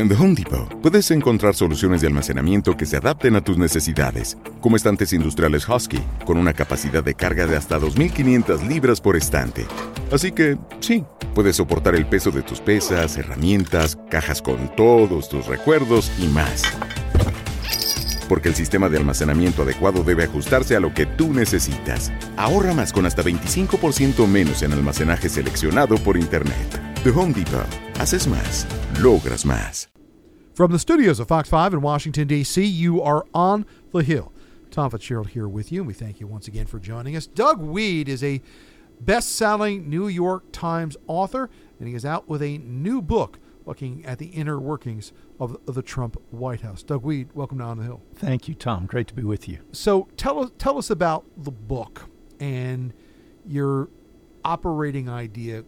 En The Home Depot puedes encontrar soluciones de almacenamiento que se adapten a tus necesidades, como estantes industriales Husky, con una capacidad de carga de hasta 2.500 libras por estante. Así que, sí, puedes soportar el peso de tus pesas, herramientas, cajas con todos tus recuerdos y más. Porque el sistema de almacenamiento adecuado debe ajustarse a lo que tú necesitas. Ahorra más con hasta 25% menos en almacenaje seleccionado por Internet. The Home Depot. Haces más. Logras más. From the studios of Fox 5 in Washington, D.C., you are on the Hill. Tom Fitzgerald here with you, and we thank you once again for joining us. Doug Wead is a best selling New York Times author, and he is out with a new book looking at the inner workings of the Trump White House. Doug Wead, welcome to On the Hill. Thank you, Tom. Great to be with you. So tell us, tell us about the book and your operating idea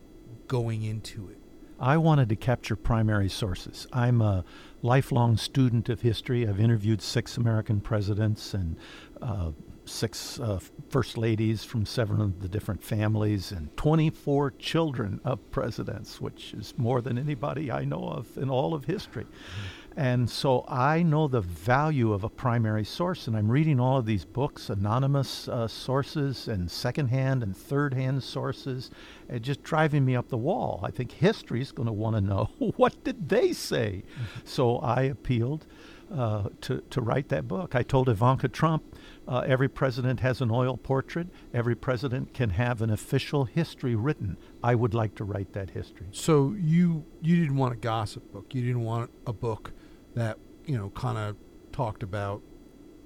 going into it. I wanted to capture primary sources. I'm a lifelong student of history. I've interviewed six American presidents and uh, six uh, first ladies from seven of the different families and 24 children of presidents, which is more than anybody I know of in all of history. Mm-hmm. And so I know the value of a primary source, and I'm reading all of these books, anonymous uh, sources and secondhand and third-hand sources, and just driving me up the wall. I think history is going to want to know what did they say. Mm-hmm. So I appealed uh, to to write that book. I told Ivanka Trump. Uh, every president has an oil portrait. Every president can have an official history written. I would like to write that history. So you you didn't want a gossip book. You didn't want a book that you know kind of talked about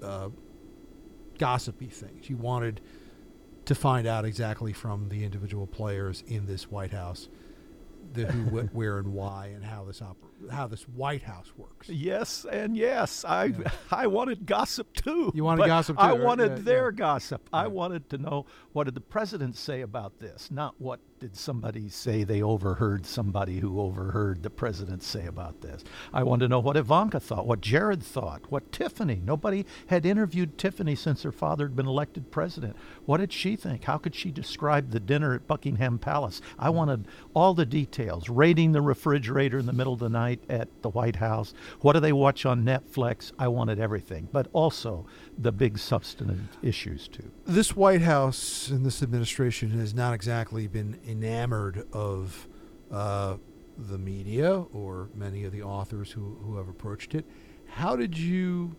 uh, gossipy things. You wanted to find out exactly from the individual players in this White House the who, what, where, and why, and how this oper- how this White House works. Yes, and yes, I yeah. I wanted gossip too. You wanted gossip too. I wanted yeah, their yeah. gossip. I wanted to know what did the president say about this, not what did somebody say they overheard somebody who overheard the president say about this. I wanted to know what Ivanka thought, what Jared thought, what Tiffany. Nobody had interviewed Tiffany since her father had been elected president. What did she think? How could she describe the dinner at Buckingham Palace? I wanted all the details. Raiding the refrigerator in the middle of the night at the White House. What do they watch on Netflix? I wanted everything, but also the big substantive issues too. This White House and this administration has not exactly been enamored of uh, the media or many of the authors who, who have approached it. How did you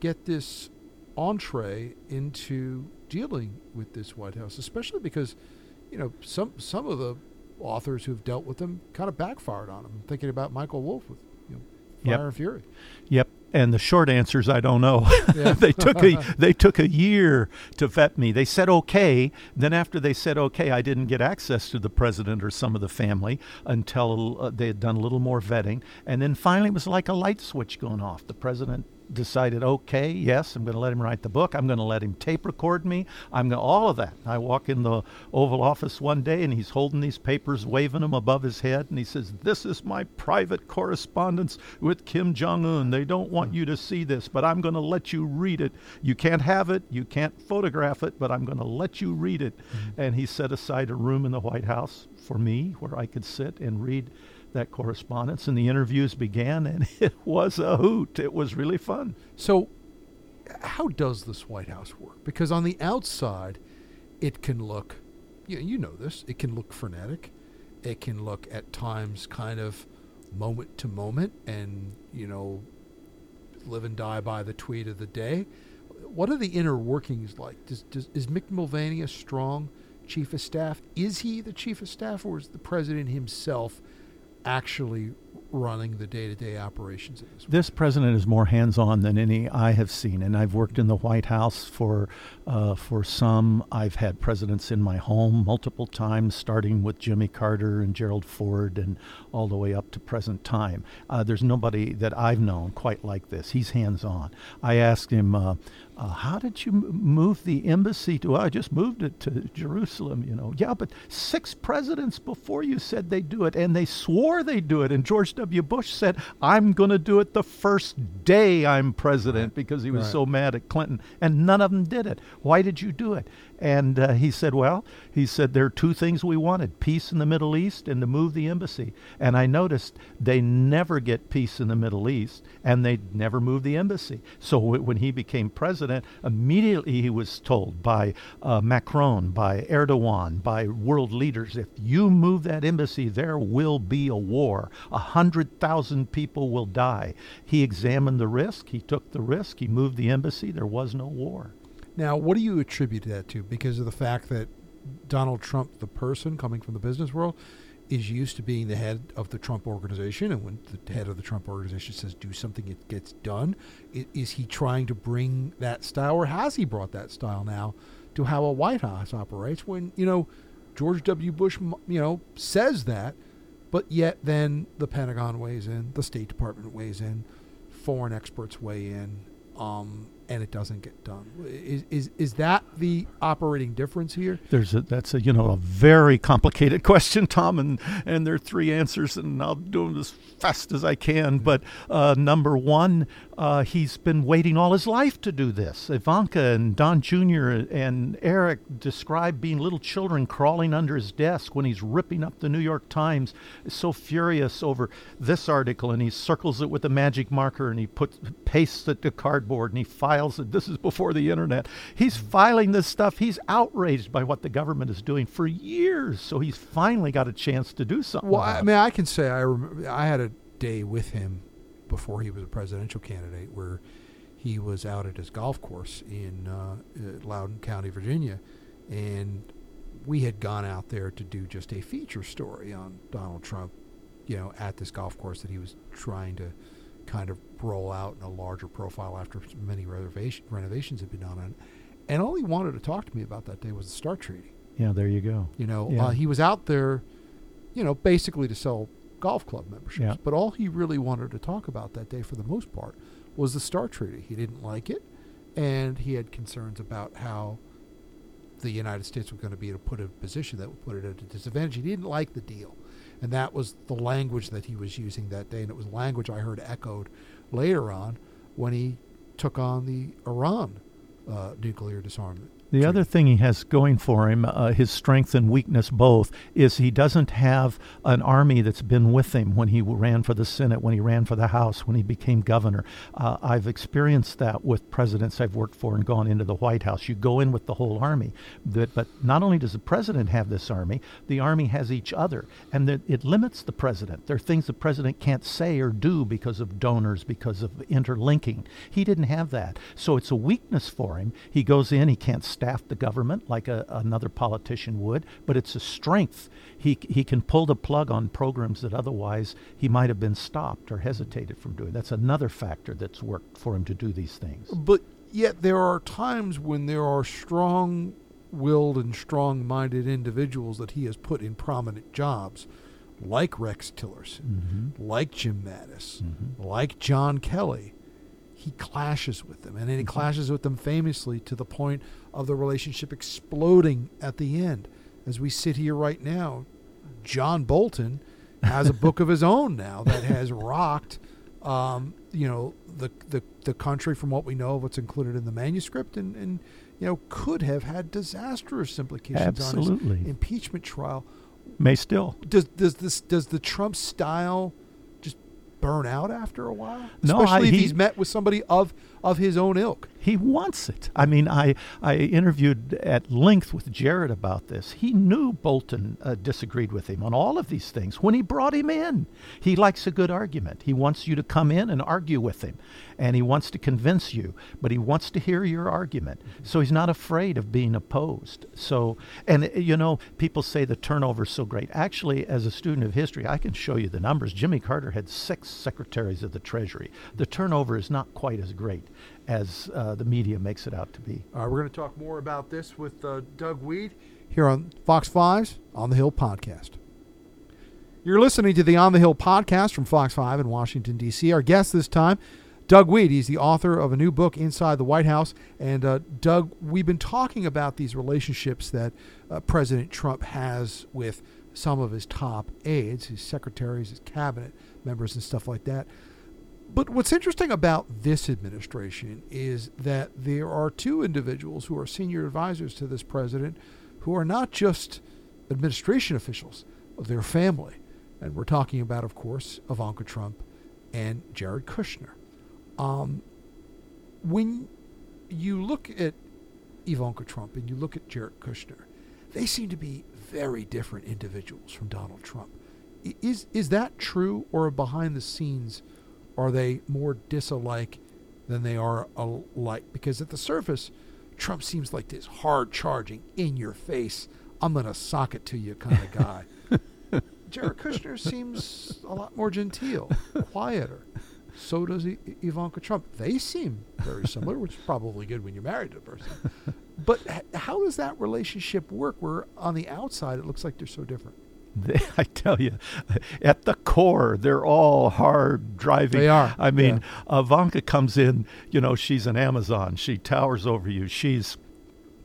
get this entree into dealing with this White House, especially because, you know, some some of the authors who've dealt with them kind of backfired on them. I'm thinking about Michael Wolff with you know, Fire yep. and Fury. Yep. And the short answer is I don't know. Yeah. they took a they took a year to vet me. They said okay. Then after they said okay, I didn't get access to the president or some of the family until uh, they had done a little more vetting. And then finally, it was like a light switch going off. The president decided, okay, yes, I'm going to let him write the book. I'm going to let him tape record me. I'm going to, all of that. I walk in the Oval Office one day and he's holding these papers, waving them above his head, and he says, "This is my private correspondence with Kim Jong Un. They don't want you to see this, but I'm going to let you read it. You can't have it, you can't photograph it, but I'm going to let you read it." Mm-hmm. And he set aside a room in the White House for me where I could sit and read that correspondence, and the interviews began, and it was a hoot. It was really fun. So, how does this White House work? Because on the outside, it can look, you, you know this, it can look frenetic. It can look at times kind of moment to moment and, you know, live and die by the tweet of the day. What are the inner workings like? Does, does, is Mick Mulvaney a strong chief of staff? Is he the chief of staff or is the president himself – actually running the day-to-day operations of this. This president is more hands-on than any I have seen, and I've worked in the White House for uh, for some. I've had presidents in my home multiple times, starting with Jimmy Carter and Gerald Ford, and all the way up to present time. Uh, there's nobody that I've known quite like this. He's hands-on. I asked him. Uh, uh, how did you move the embassy to? I just moved it to Jerusalem, you know. Yeah, but six presidents before you said they'd do it, and they swore they'd do it. And George W. Bush said, I'm going to do it the first day I'm president because he was Right. so mad at Clinton. And none of them did it. Why did you do it? And uh, he said, Well, he said, there are two things we wanted peace in the Middle East and to move the embassy. And I noticed they never get peace in the Middle East and they never move the embassy. So w- when he became president, immediately he was told by uh, Macron, by Erdogan, by world leaders if you move that embassy, there will be a war. A hundred thousand people will die. He examined the risk, he took the risk, he moved the embassy, there was no war. Now, what do you attribute that to? Because of the fact that Donald Trump, the person coming from the business world, is used to being the head of the Trump organization, and when the head of the Trump organization says do something, it gets done. Is he trying to bring that style, or has he brought that style now to how a White House operates? When you know George W. Bush, you know, says that, but yet then the Pentagon weighs in, the State Department weighs in, foreign experts weigh in, um, and it doesn't get done. Is, is is that the operating difference here? There's a that's a you know a very complicated question, Tom, and and there are three answers, and I'll do them as fast as I can. But uh, number one, uh, he's been waiting all his life to do this. Ivanka and Don Jr. and Eric describe being little children crawling under his desk when he's ripping up the New York Times, so furious over this article, and he circles it with a magic marker, and he puts pastes it to cardboard, and he files it. This is before the internet. He's filing this stuff. He's outraged by what the government is doing for years. So he's finally got a chance to do something. Well, I mean, I can say I remember I had a day with him before he was a presidential candidate where he was out at his golf course in uh, uh, Loudoun County, Virginia, and we had gone out there to do just a feature story on Donald Trump, you know, at this golf course that he was trying to kind of roll out in a larger profile after many renovation, renovations had been done on it. And all he wanted to talk to me about that day was the START Treaty. yeah, there you go. You know, Yeah. uh, he was out there, you know, basically to sell golf club memberships. Yeah. But all he really wanted to talk about that day, for the most part, was the START Treaty. He didn't like it, and he had concerns about how the United States was going to be to put a position that would put it at a disadvantage. He didn't like the deal, and that was the language that he was using that day, and it was language I heard echoed later on when he took on the Iran uh, nuclear disarmament. The treaty. other thing he has going for him, uh, his strength and weakness both, is he doesn't have an army that's been with him when he ran for the Senate, when he ran for the House, when he became governor. Uh, I've experienced that with presidents I've worked for and gone into the White House. You go in with the whole army, but, but not only does the president have this army, the army has each other, and that it limits the president. There are things the president can't say or do because of donors, because of interlinking. He didn't have that, so it's a weakness for him. He goes in, he can't staff the government like a, another politician would, but it's a strength. He, he can pull the plug on programs that otherwise he might have been stopped or hesitated from doing. That's another factor that's worked for him to do these things. But yet there are times when there are strong willed and strong minded individuals that he has put in prominent jobs, like Rex Tillerson, hmm like Jim Mattis, Mhm. like John Kelly. He clashes with them, and then he Mhm. clashes with them famously to the point of the relationship exploding at the end. As we sit here right now, John Bolton has a book of his own now that has rocked, um, you know, the, the the country from what we know of what's included in the manuscript, and, and you know could have had disastrous implications on his impeachment trial. May still. Does does this does the Trump style burn out after a while? No, I- especially if he- he's met with somebody of of his own ilk. He wants it. I mean, I, I interviewed at length with Jared about this. He knew Bolton uh, disagreed with him on all of these things when he brought him in. He likes a good argument. He wants you to come in and argue with him, and he wants to convince you, but he wants to hear your argument. So he's not afraid of being opposed. So, and uh, you know, people say the turnover's so great. Actually, as a student of history, I can show you the numbers. Jimmy Carter had six secretaries of the Treasury. The turnover is not quite as great as uh, the media makes it out to be. All right, we're going to talk more about this with uh, Doug Wead here on Fox 5's On the Hill podcast. You're listening to the On the Hill podcast from Fox 5 in Washington, D.C. Our guest this time, Doug Wead. He's the author of a new book, Inside the White House. And, uh, Doug, we've been talking about these relationships that uh, President Trump has with some of his top aides, his secretaries, his cabinet members and stuff like that. But what's interesting about this administration is that there are two individuals who are senior advisors to this president who are not just administration officials, they're family. And we're talking about, of course, Ivanka Trump and Jared Kushner. Um, when you look at Ivanka Trump and you look at Jared Kushner, they seem to be very different individuals from Donald Trump. Is is that true, or behind the scenes, are they more disalike than they are alike? Because at the surface, Trump seems like this hard charging, in your face, I'm going to sock it to you kind of guy. Jared Kushner seems a lot more genteel, quieter. So does I- Ivanka Trump. They seem very similar, which is probably good when you're married to a person. But h- how does that relationship work where on the outside it looks like they're so different? They, I tell you, at the core, they're all hard driving. They are, I mean, Ivanka comes in, you know, she's an Amazon. She towers over you. She's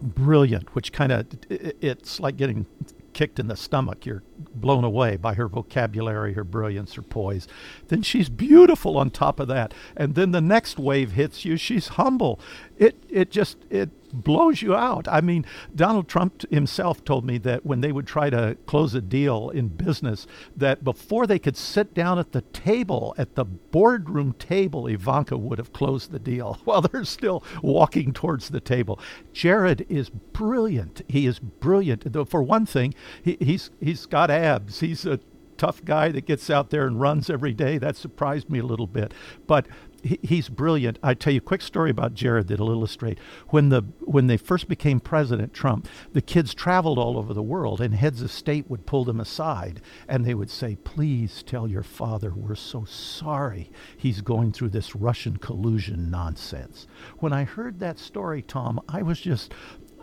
brilliant, which kind of, it's like getting kicked in the stomach. You're blown away by her vocabulary, her brilliance, her poise. Then she's beautiful on top of that. And then the next wave hits you. She's humble. It it just it blows you out. I mean, Donald Trump himself told me that when they would try to close a deal in business, that before they could sit down at the table, at the boardroom table, Ivanka would have closed the deal while they're still walking towards the table. Jared is brilliant. He is brilliant. For one thing, he, he's he's got abs. He's a tough guy that gets out there and runs every day. That surprised me a little bit. But he, he's brilliant. I tell you a quick story about Jared that'll illustrate when the when they first became president Trump, the kids traveled all over the world, and heads of state would pull them aside and they would say, "Please tell your father we're so sorry he's going through this Russian collusion nonsense." When I heard that story, Tom, I was just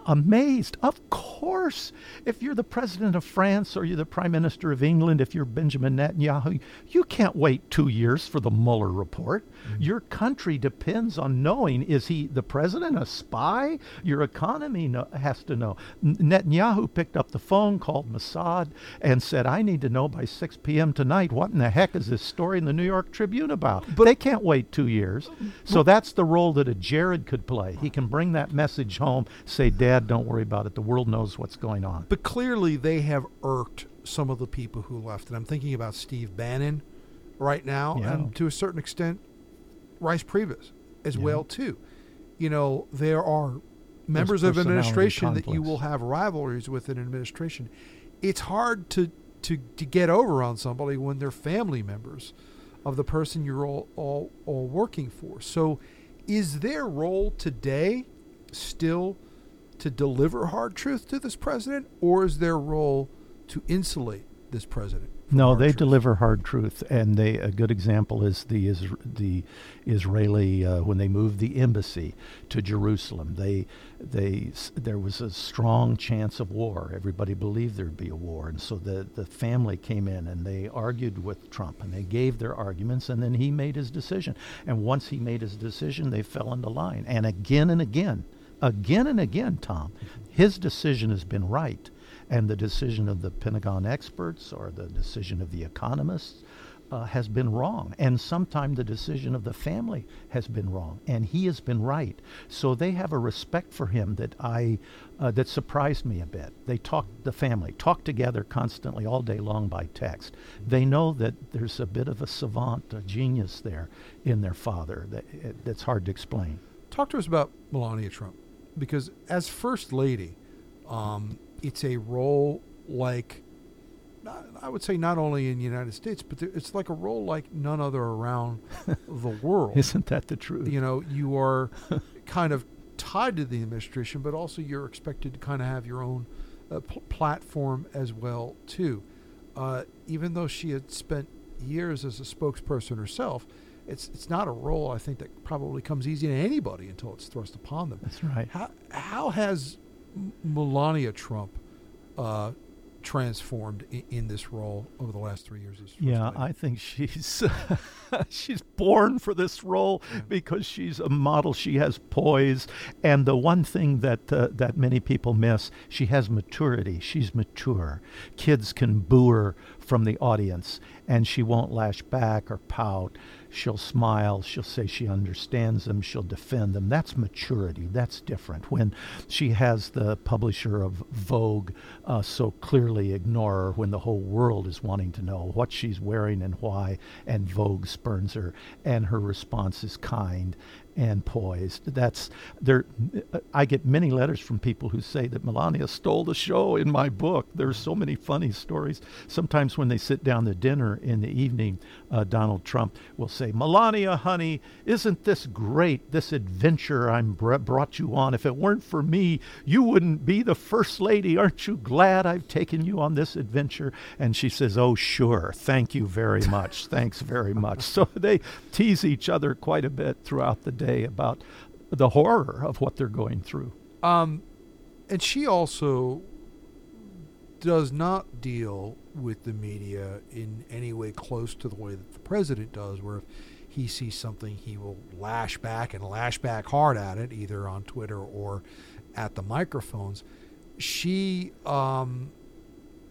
amazed. Of course, if you're the president of France or you're the prime minister of England, if you're Benjamin Netanyahu, you can't wait two years for the Mueller report. Your country depends on knowing is he the president, a spy? Your economy no, has to know. Netanyahu picked up the phone, called Mossad, and said, I need to know by 6 p.m. tonight what in the heck is this story in the New York Tribune about? But they can't wait two years. So that's the role that a Jared could play. He can bring that message home, say, Dad, Dad, don't worry about it. The world knows what's going on. But clearly, they have irked some of the people who left. And I'm thinking about Steve Bannon right now, Yeah. and to a certain extent, Reince Priebus as Yeah. well too. You know, there are members of administration that you will have rivalries with in administration. It's hard to, to, to get over on somebody when they're family members of the person you're all, all, all working for. So, is their role today still to deliver hard truth to this president, or is their role to insulate this president? No, they truth? deliver hard truth, and they a good example is the is the Israeli uh, when they moved the embassy to Jerusalem. They they there was a strong chance of war. Everybody believed there'd be a war, and so the the family came in and they argued with Trump and they gave their arguments, and then he made his decision. And once he made his decision, they fell into line, and again and again, again and again, Tom, his decision has been right and the decision of the Pentagon experts or the decision of the economists uh, has been wrong. And sometimes the decision of the family has been wrong, and he has been right. So they have a respect for him that I uh, that surprised me a bit. They talk the family talk together constantly all day long by text. They know that there's a bit of a savant, a genius there in their father that that's hard to explain. Talk to us about Melania Trump, because as first lady, um, it's a role like not, I would say not only in the United States, but there, it's like a role like none other around the world. Isn't that the truth? you know, you are kind of tied to the administration, but also you're expected to kind of have your own uh, pl- platform as well too. Uh, even though she had spent years as a spokesperson herself, it's it's not a role I think that probably comes easy to anybody until it's thrust upon them. That's right. How how has Melania Trump uh, transformed in, in, this role over the last three years. yeah. I think she's she's born for this role yeah. because she's a model. She has poise, and the one thing that uh, that many people miss, she has maturity. She's mature. Kids can boo her from the audience, and she won't lash back or pout. She'll smile. She'll say she understands them. She'll defend them. That's maturity. That's different. When she has the publisher of Vogue uh, so clearly ignore her when the whole world is wanting to know what she's wearing and why, and Vogue spurns her, and her response is kind and poised. That's there. I get many letters from people who say that Melania stole the show in my book. There's so many funny stories. Sometimes when they sit down to dinner in the evening, uh, Donald Trump will say, "Melania, honey, isn't this great? This adventure I'm br- brought you on. If it weren't for me, you wouldn't be the first lady. Aren't you glad I've taken you on this adventure?" And she says, "Oh, sure. Thank you very much. Thanks very much." So they tease each other quite a bit throughout the day day about the horror of what they're going through. Um, and she also does not deal with the media in any way close to the way that the president does, where if he sees something, he will lash back and lash back hard at it, either on Twitter or at the microphones. She um,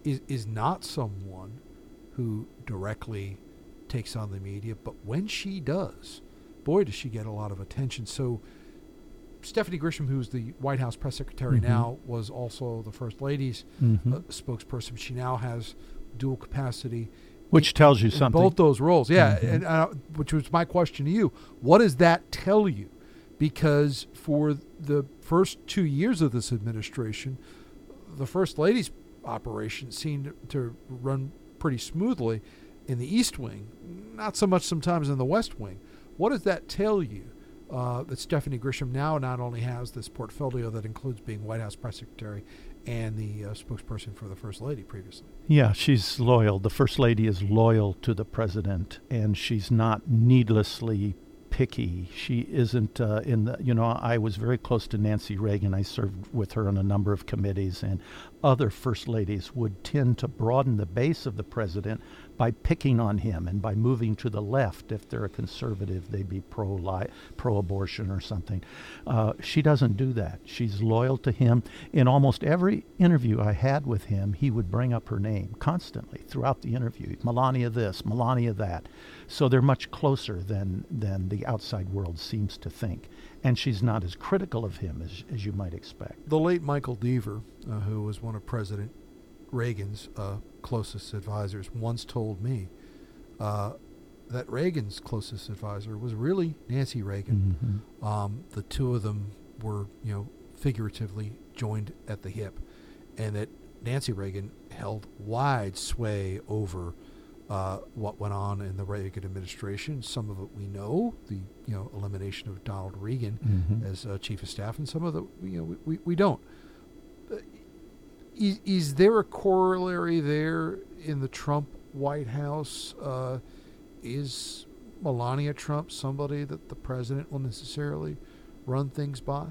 is, is not someone who directly takes on the media, but when she does, boy, does she get a lot of attention. So, Stephanie Grisham, who's the White House press secretary mm-hmm. now, was also the First Lady's mm-hmm. uh, spokesperson. She now has dual capacity. Which in, tells you something. Both those roles, yeah. Mm-hmm. And uh, which was my question to you: What does that tell you? Because for the first two years of this administration, the First Lady's operation seemed to run pretty smoothly in the East Wing, not so much sometimes in the West Wing. What does that tell you? Uh, that Stephanie Grisham now not only has this portfolio that includes being White House press secretary and the uh, spokesperson for the First Lady previously. Yeah, she's loyal. The First Lady is loyal to the president, and she's not needlessly picky. She isn't uh, in the, you know, I was very close to Nancy Reagan. I served with her on a number of committees, and other first ladies would tend to broaden the base of the president by picking on him and by moving to the left. If they're a conservative, they'd be pro pro abortion or something. Uh, she doesn't do that. She's loyal to him. In almost every interview I had with him, he would bring up her name constantly throughout the interview. Melania this, Melania that. So they're much closer than than the outside world seems to think and she's not as critical of him as, as you might expect. The late Michael Deaver, uh, who was one of President Reagan's uh, closest advisors, once told me uh, that Reagan's closest advisor was really Nancy Reagan. Mm-hmm. Um, the two of them were, you know, figuratively joined at the hip, and that Nancy Reagan held wide sway over uh, what went on in the Reagan administration. Some of it we know, the you know elimination of Donald Regan mm-hmm. as uh, chief of staff, and some of it you know we, we don't. Uh, is, is, there a corollary there in the Trump White House? Uh, is Melania Trump somebody that the president will necessarily run things by?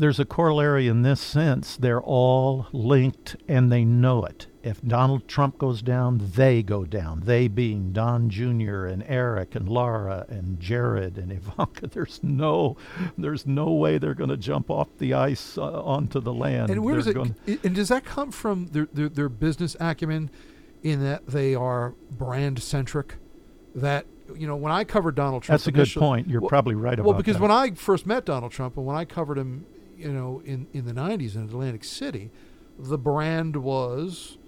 there's a corollary in this sense. They're all linked and they know it. If Donald Trump goes down, they go down. They being Don Jr. and Eric and Lara and Jared and Ivanka. There's no, there's no way they're going to jump off the ice uh, onto the land. And where does it? And does that come from their, their, their business acumen, in that they are brand centric? That you know, when I covered Donald Trump, that's a good point. You're well, probably right about that. Well, because that. when I first met Donald Trump, and when I covered him you know, in, in the 90s in Atlantic City, the brand was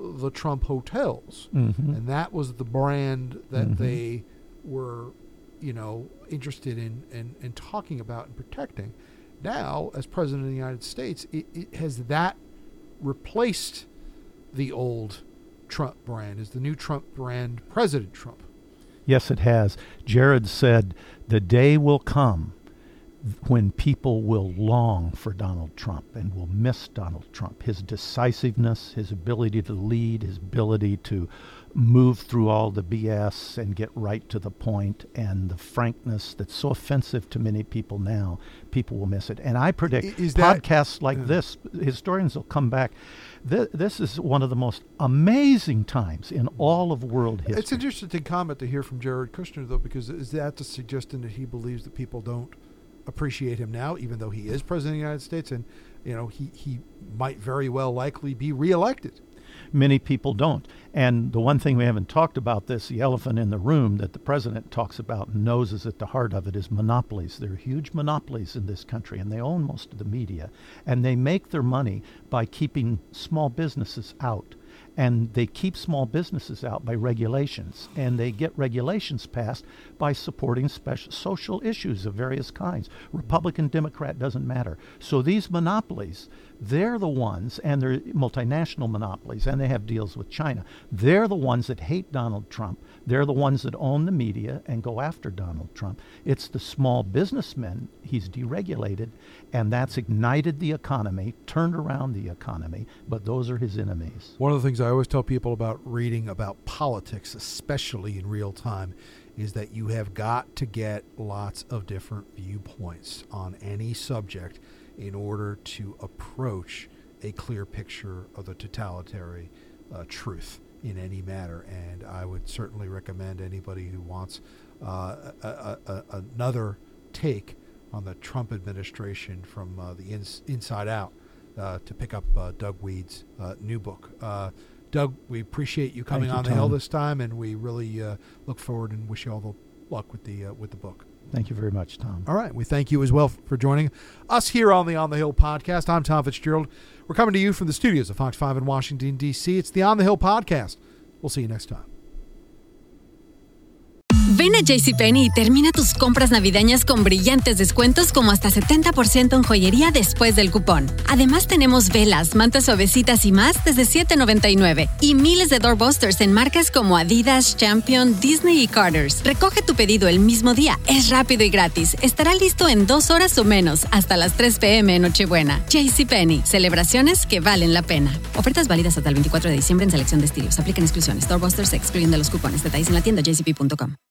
the Trump hotels. Mm-hmm. And that was the brand that mm-hmm. they were, you know, interested in, in, in talking about and protecting. Now, as President of the United States, it, it has that replaced the old Trump brand? Is the new Trump brand President Trump? Yes, it has. Jared said, The day will come when people will long for Donald Trump and will miss Donald Trump. His decisiveness, his ability to lead, his ability to move through all the BS and get right to the point, and the frankness that's so offensive to many people now, people will miss it. And I predict Is that- podcasts like this, historians will come back. Th- this is one of the most amazing times in all of world history. It's an interesting comment to hear from Jared Kushner, though, because is that the suggestion that he believes that people don't appreciate him now, even though he is president of the United States, and you know he he might very well likely be reelected. Many people don't. And the one thing we haven't talked about this, the elephant in the room that the president talks about and knows is at the heart of it is monopolies. There are huge monopolies in this country and they own most of the media. And they make their money by keeping small businesses out. And they keep small businesses out by regulations. And they get regulations passed by supporting special social issues of various kinds. Republican, Democrat doesn't matter. So these monopolies, they're the ones, and they're multinational monopolies, and they have deals with China. They're the ones that hate Donald Trump. They're the ones that own the media and go after Donald Trump. It's the small businessmen he's deregulated, and that's ignited the economy, turned around the economy, but those are his enemies. One of the things I always tell people about reading about politics, especially in real time, is that you have got to get lots of different viewpoints on any subject in order to approach a clear picture of the totalitarian uh, truth in any matter. And I would certainly recommend anybody who wants uh, a, a, another take on the Trump administration from uh, the ins- inside out uh, to pick up uh, Doug Wead's uh, new book. Uh, Doug, we appreciate you coming you, on the hill this time, and we really uh, look forward and wish you all the luck with the uh, with the book. Thank you very much, Tom. All right, we thank you as well for joining us here on the On the Hill podcast. I'm Tom Fitzgerald. We're coming to you from the studios of Fox Five in Washington D.C. It's the On the Hill podcast. We'll see you next time. Ven a JCPenney y termina tus compras navideñas con brillantes descuentos como hasta 70% en joyería después del cupón. Además tenemos velas, mantas suavecitas y más desde $7.99 y miles de doorbusters en marcas como Adidas, Champion, Disney y Carter's. Recoge tu pedido el mismo día, es rápido y gratis. Estará listo en dos horas o menos, hasta las 3 p.m. en Nochebuena. JCPenney, celebraciones que valen la pena. Ofertas válidas hasta el 24 de diciembre en selección de estilos. Aplican exclusiones. Doorbusters excluyen de los cupones. Detalles en la tienda jcp.com.